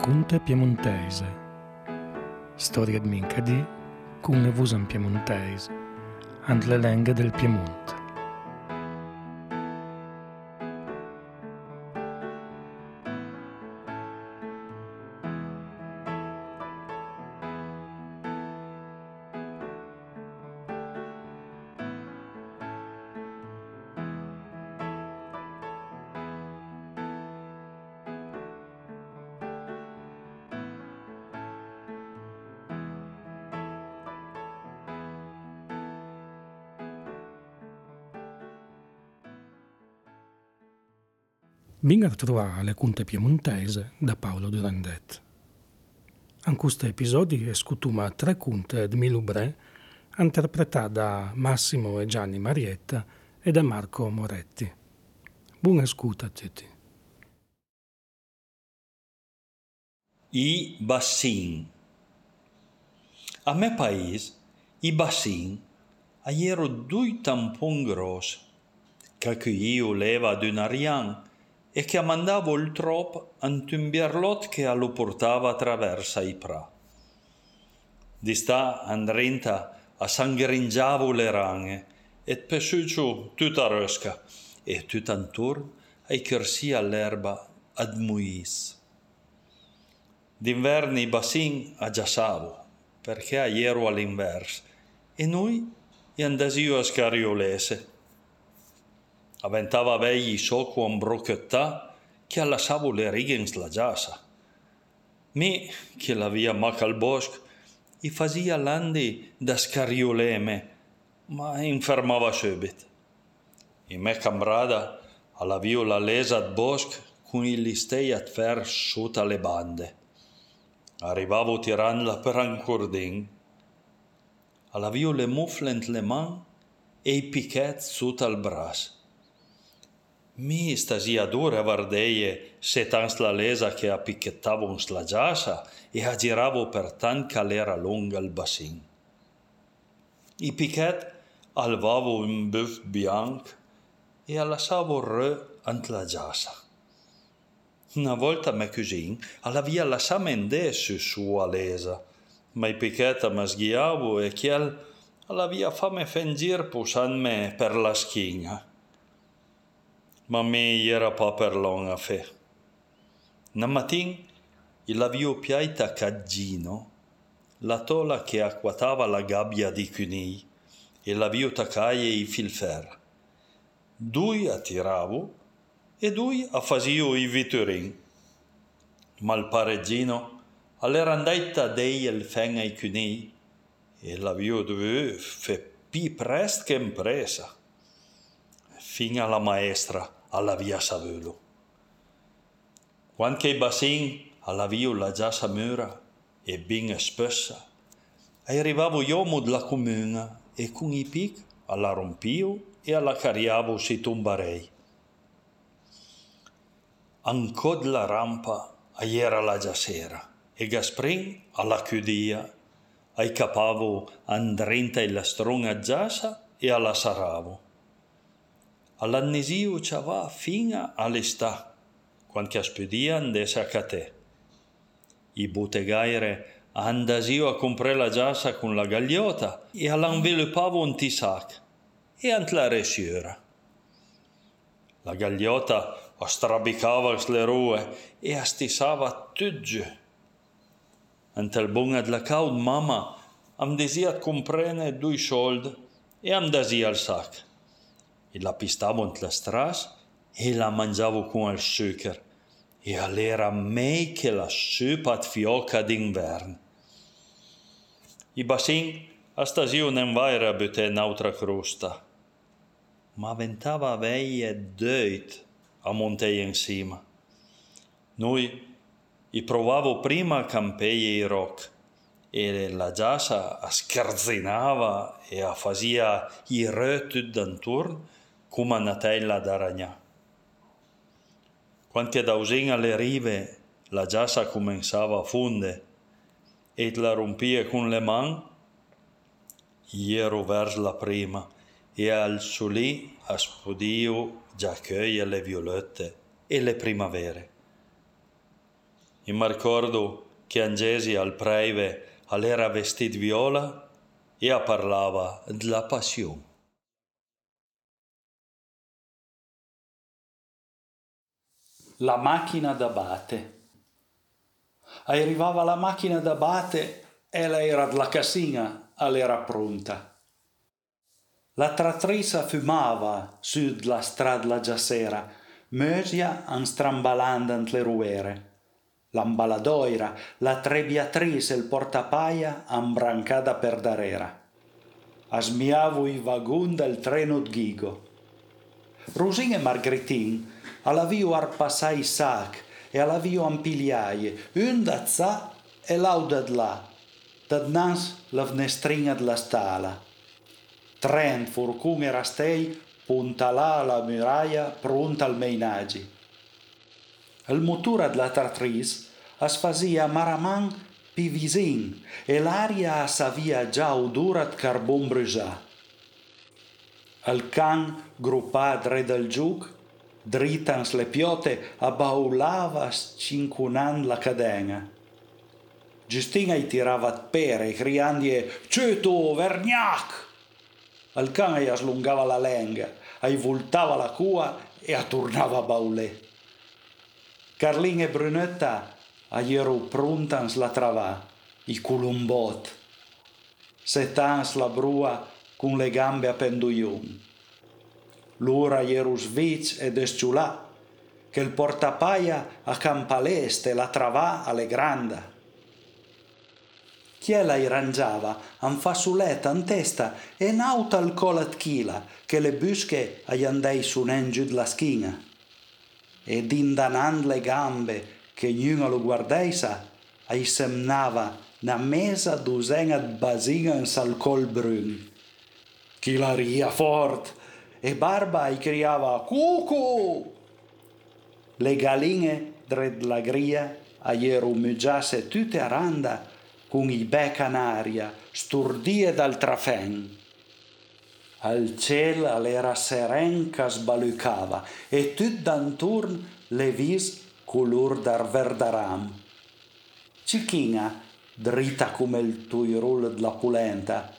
racconte piemontese. Storia di Mincadi, con le vusan piemontese, and le lenghe del Piemonte. Venga a trovare le cunte piemontese da Paolo Durandet. In questo episodio scutuma tre cunte di Milubre interpretate da Massimo e Gianni Marietta e da Marco Moretti. Buon ascolto a tutti. I bassin. A me paese, i bassin, ero due tampon grossi, che io leva d'un arian e che mandavo il trop ant un bierlot che allo portava attraverso i pra. Di sta andrenta a sangringiavo le ranghe e pesuccio tutta rosca e tutta intorno ai corsi all'erba ad muis. D'inverno i bassin aggiassavo perché ero all'inverso e noi andasio a scariolese Aventava vegli so con brocchettà che allassavo le righe in slagiassa. Me, che la via mac al bosco, i fazia landi da scarioleme, ma infermava subito. E me cambrada alla viola lesa al bosco con il listei a fer sotto le bande. Arrivavo tirandola per un cordin. Alla viola mufflent le man e i pichet sotto al braccio. Mi stasia dura vardeie se tans la lesa che appicchettavo un slagiasa e aggiravo per tan calera lunga il bassin. I pichet alvavo un bœuf bianc e allassavo re ant la giasa. Una volta me cusin alla via lascia mende su sua lesa, ma i pichet ma sghiavo e chiel alla via fame fengir pusan me per la schina ma me era pas per long a fe. Na matin, il avio piaita caggino, la tola che acquatava la gabbia di cunei, e l'avio tacaie i filfer. Dui attiravo e dui a fasio i viturin. Ma il pareggino all'erandaita dei il fen ai cunei, e l'avio dove fe pi prest che impresa. Fino alla maestra, alla via Savelo. Quando che bassin alla via la già Samura e ben spessa, arrivavo io mod la comuna e con i pic alla rompio e alla cariavo si tombarei. Ancod la rampa era la già sera e Gasprin alla chiudia ai capavo andrenta la stronga giassa e alla saravo all'annesio va fino all'està, quando aspedia andesse a cate. I bottegaire andasio a comprare la giassa con la gagliota e all'inveloppavo un tisac e ant la resiera. La gagliota strabicava le rue e astissava tutto. Ant il buon la caud mamma am desia comprene due soldi e am dasia al sac e la pistavo ant la stras e la mangiavo con il sucre e all'era me che la supat fioca d'invern. I bassin a stasio non vaira bute un'altra crosta, ma ventava veie deit a montei in cima. Noi i provavo prima a campeie i roc e la giassa a scherzinava e a fasia i re tut d'intorno come una tela d'aragnà. Quando da usin alle rive la giassa cominciava a fonde e la rompia con le mani, ero verso la prima e al solì aspodio già le violette e le primavere. e mi ricordo che Angesi al preve all'era vestito viola e parlava della passione. La macchina d'abate. Arrivava la macchina d'abate e lei era della casina, all'era pronta. La trattrice fumava su la strada già sera, mösia an strambalando le ruere. L'ambaladoira, la trebbiatrice e il portapaia ambrancata per darera. Asmiavo i vagun del treno d'Ghigo. Rusin e Margritin all'avio arpassai sac e all'avio ampigliaie, un da za e l'auda là, dad nas la vnestringa della stala. Trent, furcun e rastei puntalà la muraia pronta al meinagi. Il motore della tartris es fazia maraman pi visin e l'aria s'avia già odorat carbon brusà. Il can gruppat dre del giuc, dritans le piote, abbaulava scincunan la cadena. Giustina i tirava pere, criandie «Ceto, vergnac!» Il can gli slungava la lenga, gli voltava la cua e tornava a baulè. Carlin e Brunetta gli pruntans la travà, i culumbot. Setans la brua con le gambe a penduiun. L'ura ieru svic e desciulà, che il portapaia a campaleste la travà alle granda. Chi la irrangiava an fasuleta in testa e nauta al colat chila, che le busche agli andei sunen giù la schina. E dindanan le gambe, che ognuno lo guardeisa, ai semnava na mesa duzena de basingans al col brun. Chi la ria fort, e barba ai criava cucu. Le galine dred la gria aieru mugiasse tutte a randa, con i bec in aria, sturdie dal trafen. Al ciel all'era seren che sbalucava e tut d'anturn le vis color dar verdaram. Cicchina, dritta come il tuirul della pulenta,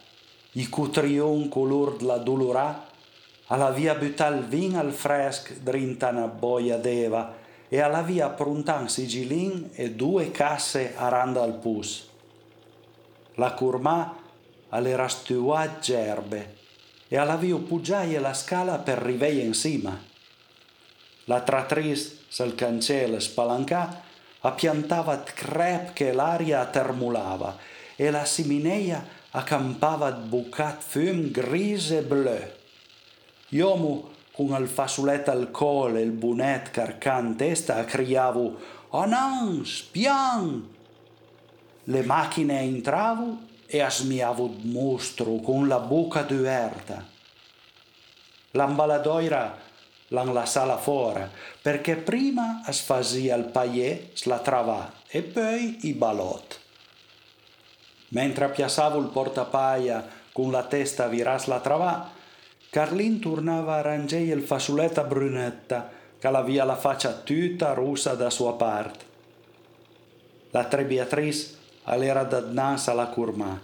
i cutrion color della dolorà, alla via butal vin al fresc drinta una boia d'eva e alla via pruntan sigilin e due casse aranda al pus. La curmà all'era stuat gerbe e alla via pugiaie la scala per riveie in cima. La trattrice sul cancello spalancà appiantava crep che l'aria termulava e la simineia accampava bucat fum grise bleu. Iomu con il fasulet al col e il bunet carcan testa criavo «Anans, pian!» Le macchine entravo e asmiavo mostro con la bocca aperta. L'ambaladoira l'han la sala fuori perché prima es fazia il paillet la travà e poi i balot. Mentre appiassavo il portapaia con la testa viras la travà, Carlin tornava a rangere il fasuletta brunetta che aveva la faccia tutta russa da sua parte. La tre Beatrice all'era da danza alla curma.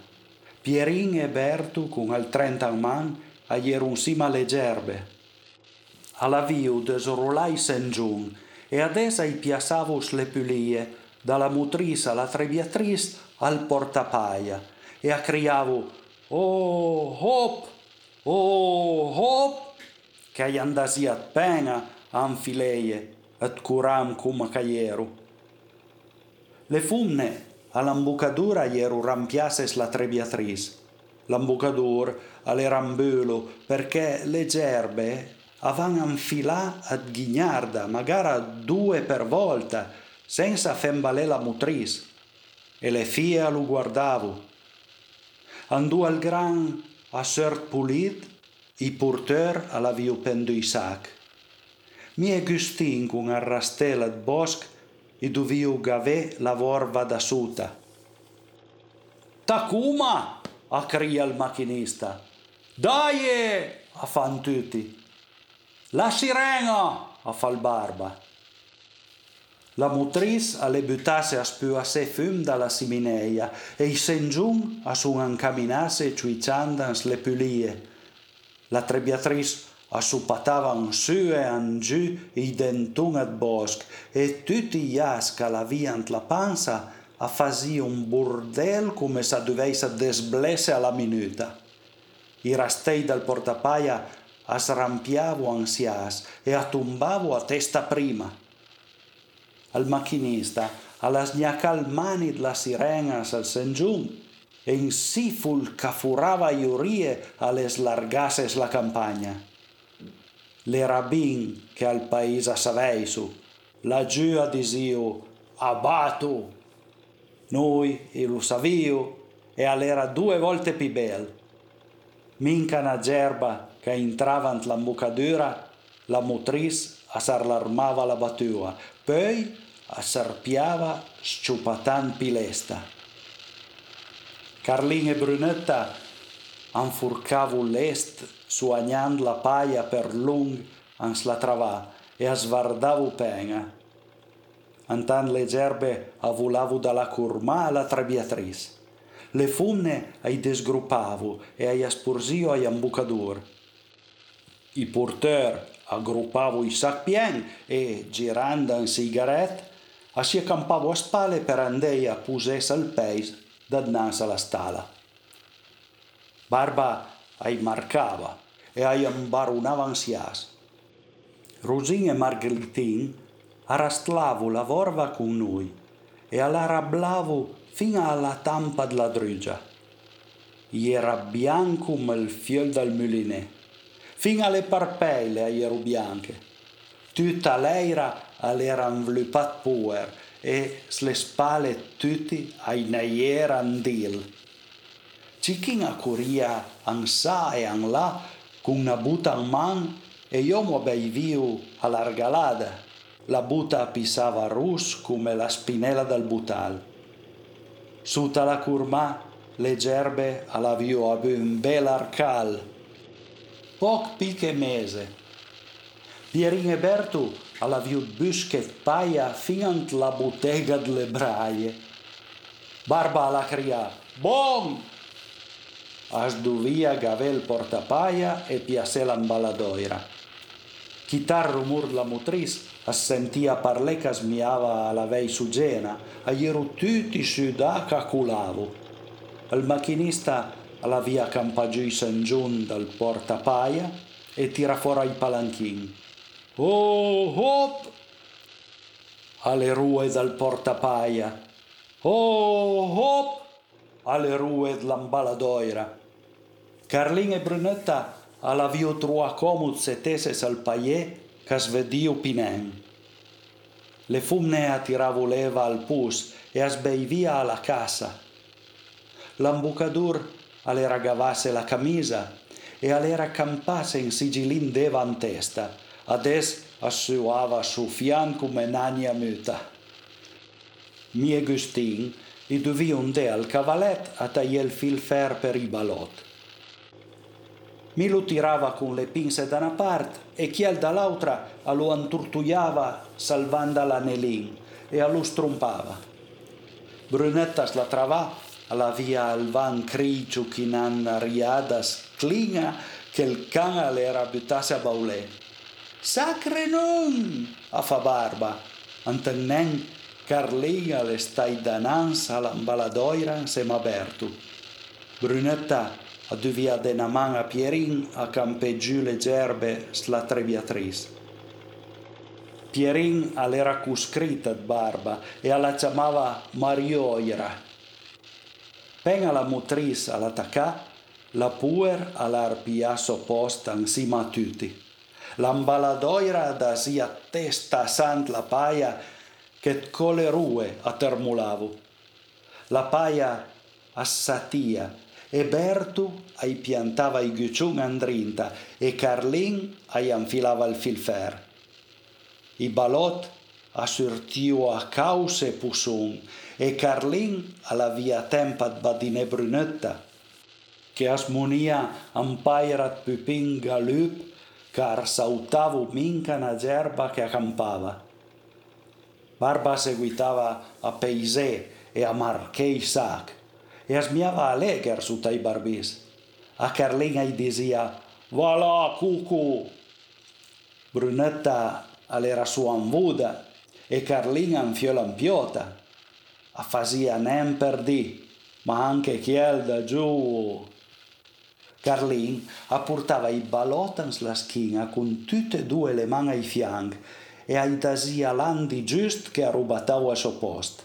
Pierin e Bertu con al trenta man aieron cima alle gerbe. Alla viu desorolai sengiun e adesso i piassavus le pulie dalla mutrisa alla trebiatrice al portapaia e a criavo oh hop oh hop che ai andasiat pena anfileie et curam cum caieru. Le fumne all'ambucadura ieru rampiases la trebiatrice. L'ambucadur all'erambelo perché le gerbe avan anfilà ad ghignarda, magari due per volta, senza fembalè la mutrice. E le fie lo guardavo. Andò al gran a sort pulit, i porteur alla viu pendui sac. Mie Gustin con arrastela d bosc e doviu gavè la vorva da suta. Tacuma! a cria il macchinista. Dai! a fan tutti. La sirena! a fa il barba. La motrice alle buttasse a spuasse fum dalla simineia e i sengiun a su incamminasse ciuicciandans le pulie. La trebbiatrice assupatavan su e an giù i dentun ad bosc e tutti gli asca la viant la panza a fasi un burdel come sa duveisa desblesse alla minuta. I rastei del portapaia asrampiavo ansias e attumbavo a testa prima. Al macchinista, alla sgnacal mani la sirenas al sengiun, e in si ful cafurava iurie alle slargases la campagna le rabin che al paese saveisu, laggiù a disiu abatu. Noi, e lo saviu, e all'era due volte più bel. Minca una gerba che entravant la mucadura, la motrice s'allarmava la battua, poi asserpiava sciupatan pilesta. Carlin e Brunetta anfurcavu l'est suagnand la paia per lung ans la travà e a svardavu penga. Antan le gerbe avulavu dalla curma la trabiatris. Le fumne ai desgruppavu e ai asporzio ai ambucadur. I porteur aggruppavu i sac pien e, girando un sigaret, si accampavo a spalle per andare a pusesse al peis dadnanza la stala. Barba ai marcava e ai ambarunavan sias. Rosin e Margaritin arrastlavu la vorva con noi e all'arablavu fino alla tampa della drugia. Era bianco come il fiol del mulinè, fino alle parpelle ero bianche. Tutta l'era all'era invlupat puer e le spalle tutti ai neiera andil. Cikin curia an sa e an la con una buta in man e io mi viu all'argalada. La buta pisava rus come la spinella del butal. Sutta la curma le gerbe alla viu a un bel arcal. Poc piche mese. Pierin e Bertu alla busche paia fiant la bottega delle braie. Barba alla cria, bon! asduvia gavel portapaia e piasela baladoira. Chitar rumur la mutris assentia parle che smiava alla vei su gena, a ieru tutti su da caculavu. Il macchinista alla via campagiui San Giun dal portapaia e tira fuori i palanchin. Oh, hop! Alle rue dal portapaia. Oh, hop! Alle rue dell'ambaladoira. Carlin e Brunetta all'avio trua comut seteses al paie cas vediu pinen. Le fumne attiravo leva al pus e asbeivia alla casa. L'ambucadur alle ragavasse la camisa e alle raccampasse in sigilin devan testa, ades assuava su fianco menania muta. Mie Gustin i duvi un de al cavalet a tagliel fil fer per i balot. Mi lo tirava con le pinze da una parte e chi dall'altra lo anturtuiava salvando l'anelin e lo strompava. Brunetta la trovava alla via al van criccio che nan riadas clinga che il cane le era buttasse a baulè. Sacre non! a fa barba, antennen Carlinga le stai dananza all'ambaladoira sem aperto. Brunetta a duvia de naman a Pierin a campeggiù le gerbe sla trebiatris. Pierin all'era cuscrita barba e alla chiamava Marioira. Penga la mutris all'attacca, la puer all'arpia sopposta insieme a tutti. L'ambaladoira da sia testa sant la paia che cole rue a termulavo. La paia assatia e Bertu ai piantava i gucciun andrinta e Carlin ai anfilava il filfer. I balot assurtiu a cause pusun e Carlin alla via tempat badine brunetta che asmonia ampairat pupin galup car sautavu minca na gerba che accampava. Barba seguitava a Peisè e a Marchei Sac e asmiava alegre su tai barbis. A Carlina gli dizia, va là, cucu! Brunetta all'era sua anvuda e Carlina infiola ampiota. A fazia nem per di, ma anche chiel da giù. Carlin apportava i balotans la schina con tutte e due le mani ai fianchi e ai tasia landi giust che arrubatava a suo posto.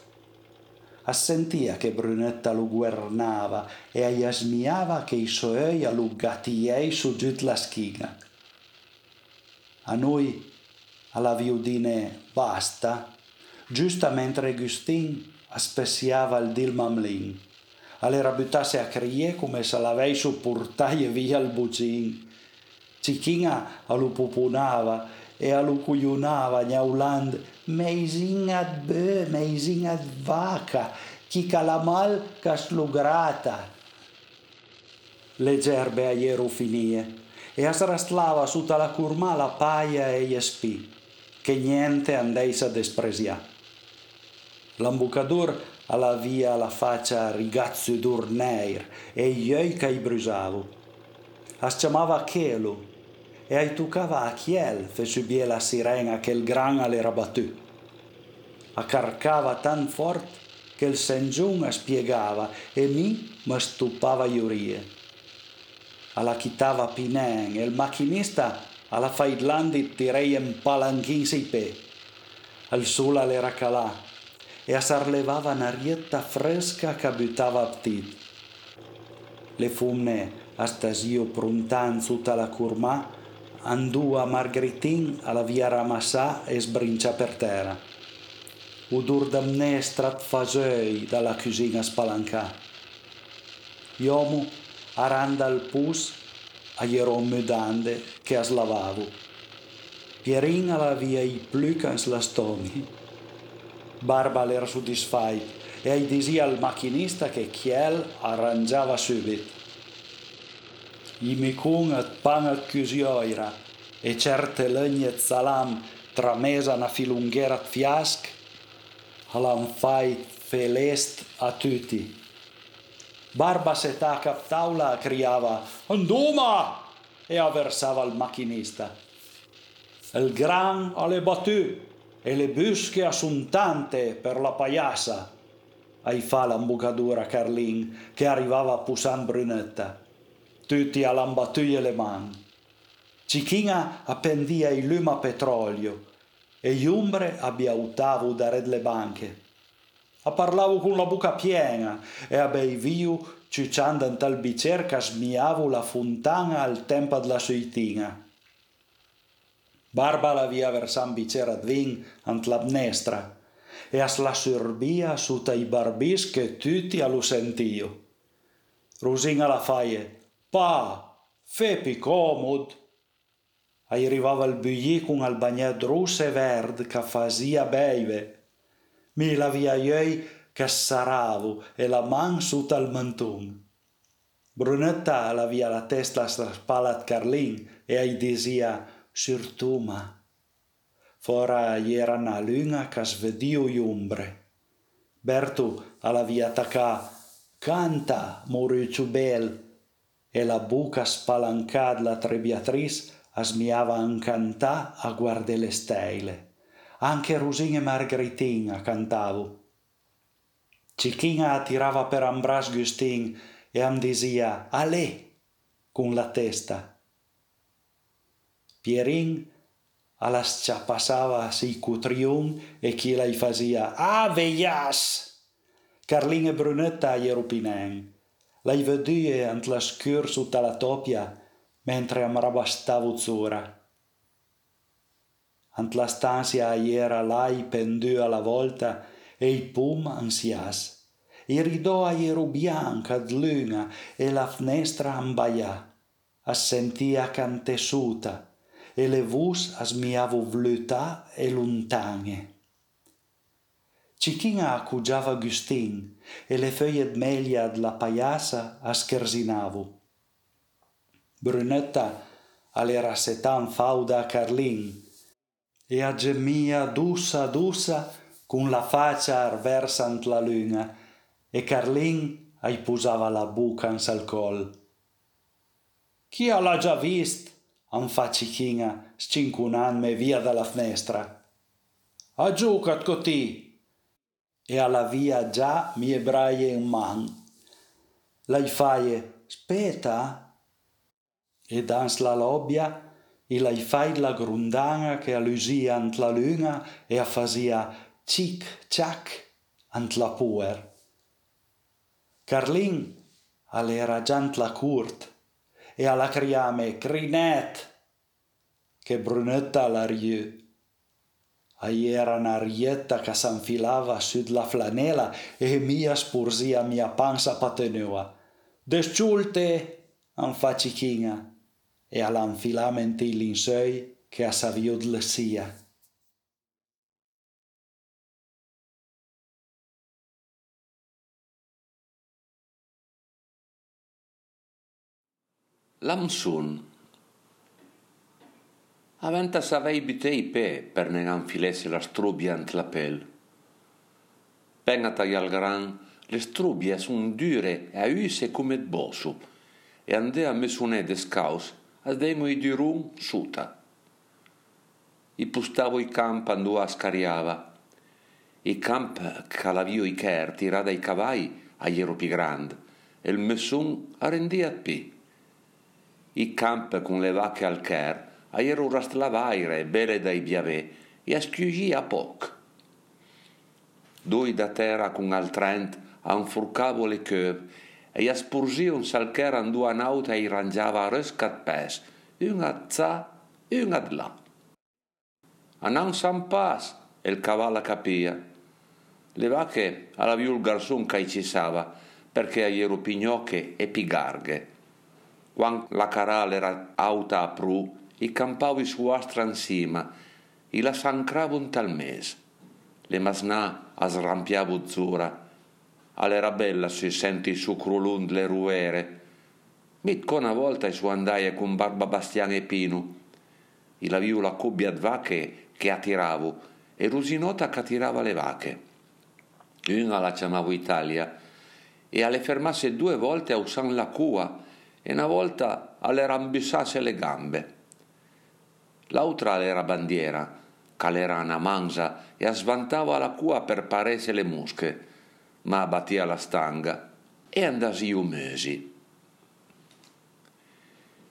Assentia che Brunetta lo guernava e aiasmiava che i suoi allungatiei su giù la schina. A noi, alla viudine basta, giusta mentre Gustin aspessiava il dil mamlin all'era buttasse a crie come se l'avei supportato via il bucin. Cicchina lo pupunava e lo cuiunava gnauland meisin ad bö, meisin ad vaca, chi calamal ca slugrata. Le gerbe a ieru finie e asraslava tutta la curma la paia e gli spi, che niente andeisa despresia. L'ambucadur alla via la faccia rigazzo d'urneir e io che brusavo. As chiamava Chelo e ai tucava a Chiel fe subie la sirena che il gran all'era battu. Accarcava tan fort che il sengiun spiegava e mi mi stupava iurie. Alla chitava Pinen e il macchinista alla faidlandi tirei in palanchin sei pe. Al sole all'era calà e sarlevava un'arietta fresca che abitava aptit. Le fumne a stasio pruntan tutta la curma andù a Margritin alla via Ramassà e sbrincia per terra. Udur damne strat fasei dalla cucina spalancà. Iomu aranda al pus a mudande che a slavavo. Pierin alla via i plucans la stomi Barba era soddisfatta e gli dizia al macchinista che Chiel arrangiava subito. I micun et pan et cusioira e certe legne et salam tramesa na filunghera fiasc, l'han fai felest a tutti. Barba se ta cap taula criava «Anduma!» e avversava il macchinista. Il gran alle battute e le busche assuntante per la paiassa. Ai fa l'ambocadura Carlin che arrivava a Pusan Brunetta. Tutti all'ambattuie le mani. Cicchina appendia il lume a petrolio e gli umbre abbiautavo da red le banche. A parlavo con la bocca piena e a viu ciucciando in tal bicerca smiavo la fontana al tempo della suitina. Barba via versam bicera vin ant l'abnestra e as la sorbia sutta i barbis che tutti allo sentio. Rosina la faie, pa, fe pi comod. Arrivava il bugli con al bagnat russe verd che fazia beive. Mi la via iei che saravo e la man sutta al mantun. Brunetta la via la testa sta spalat Carlin e ai dizia surtuma. Fora na luna cas vedio iumbre. Bertu alla via tacà, canta, moriuciu bel, e la buca spalancad la trebiatris asmiava incantà a guarde le stelle. Anche Rusin e Margaritin cantavo. Cicchina attirava per Ambras Gustin e am dizia, Ale, con la testa. Pierin alas passava si cutriun e chi la fazia Ah, veias! Carlin e Brunetta ierupinen. La vedue ant la scur sutta la topia mentre amrabastavo zura. Ant la stanzia iera lai pendu alla volta e i pum ansias. I ridò a ieru bianca d'luna e la finestra ambaia. Assentia cantessuta e le vus asmiavo vlutà e lontane. Cicchina accugiava Gustin e le feuille d'melia della paiassa ascherzinavo. Brunetta alle rassetan fauda a Carlin e a gemia dussa dussa con la faccia versant la luna, e Carlin ai posava la buca in sal col. Chi l'ha già vist? An fa cichina, scincunan via dalla finestra. A cotì! E alla via già mi ebraie in man. Lei faie, speta? E dans la lobbia, e lei fai la grundana che allusia ant la luna e a fasia cic ciac ant la puer. Carlin all'era giant la curt e alla criame crinet che brunetta alla riu. Ai era una rietta che s'infilava su la flanela e mia spursia mia panza patenua. Desciulte, an facichinha, e all'infilamenti linsei che a saviud le sia. Lamsun. Aventa savei bitei pe per ne anfilesse la strubia ant la pel. Pengata al gran, le strubie sun dure e use come bosu, e andea mesune descaus, as demo i durun suta. I pustavo i camp andua scariava. I camp calavio i cher tirada i cavai a iero pi grand, e il messun arrendia pi i camp con le vacche al cher, a ero rastlavaire belle dai biavè, e a schiugì a poc. Dui da terra con al trent anfurcavo le cœur, e a spurgì un salcher andò a nauta e rangiava rescat pes, una za, una d là. A non san pas, il cavallo capia. Le vacche alla viu il garçon che ci sava, perché a iero pignocche e pigarghe quando la carale era auta a pru, i campavi su astra insima, i la sancravun tal mes. Le masnà a srampiavo zura, all'era bella si senti su crulund le ruere. Mit con a volta su andaie con barba bastian e pinu. I la viu la cubbia d'vacche che attiravo e rusinota che attirava le vacche. Una la chiamavo Italia e alle fermasse due volte a usan la cua e una volta alle rambissasse le gambe. L'altra era bandiera, c'era una manza e svantava la cua per parese le musche, ma battia la stanga e andasi un mesi.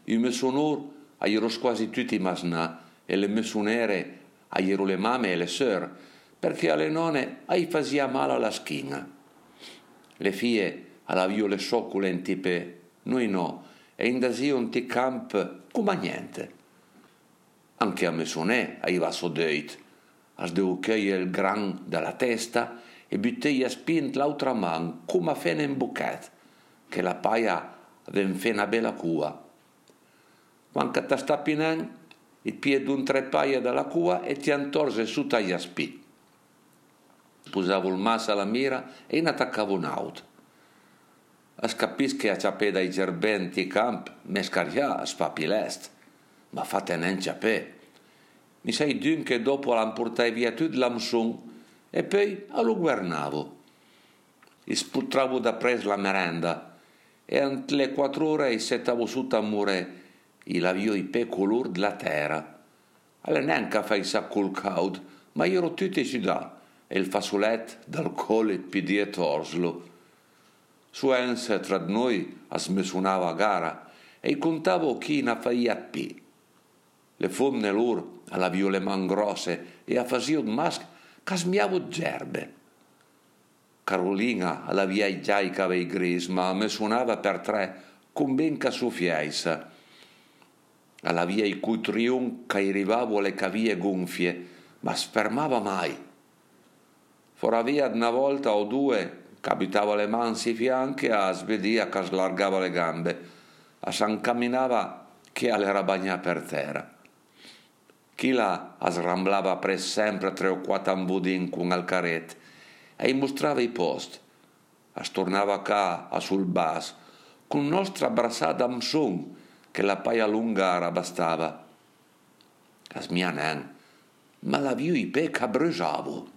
I mesonur aiero quasi tutti masnà e le mesonere aiero le mame e le sœur, perché alle nonne ai fasia male la schina. Le fie alla viole socculenti pe noi no, e indasi un ti camp come niente. Anche a Mesonè aveva sodeit, as deu il gran dalla testa e buttei a spint l'altra man come fene in buchet, che la paia fe una bella cua. Quando ti sta pinan, il piede d'un tre paia dalla cua e ti antorse su taglia spì. Pusavo il massa alla mira e in attaccavo un auto capis che a ciapè dai gerbenti camp mescaria a spapilest, ma fate nen ciapè. Mi sei dun che dopo l'amportai via tut l'amsun e poi allo guernavo. Isputravo da pres la merenda e ant le quattro ore settavo su tamure i lavio i pe color della terra. Alle neanche fai sa col caud, ma ero tutti ci da e il fasulet dal colle pidi e torslo Suense tra noi asmesunava a gara e contavo chi ne faia pi. Le fonne lur alla viole man grosse e a fasio mas casmiavo gerbe. Carolina alla via già i gris, ma me suonava per tre con benca su fiaisa. Alla via i cui triun che arrivavo alle cavie gonfie, ma sfermava mai. Fora via una volta o due capitava le mani ai fianchi a svedia che slargava le gambe, a s'encamminava che era bagnata per terra. Chi là sramblava pres sempre tre o quattro ambudin con al caret e mostrava i posti. A tornava qua a sul bas con nostra abbrassata amsun che la paia lunga bastava. As mia nen, ma la viu i pe che brusavo.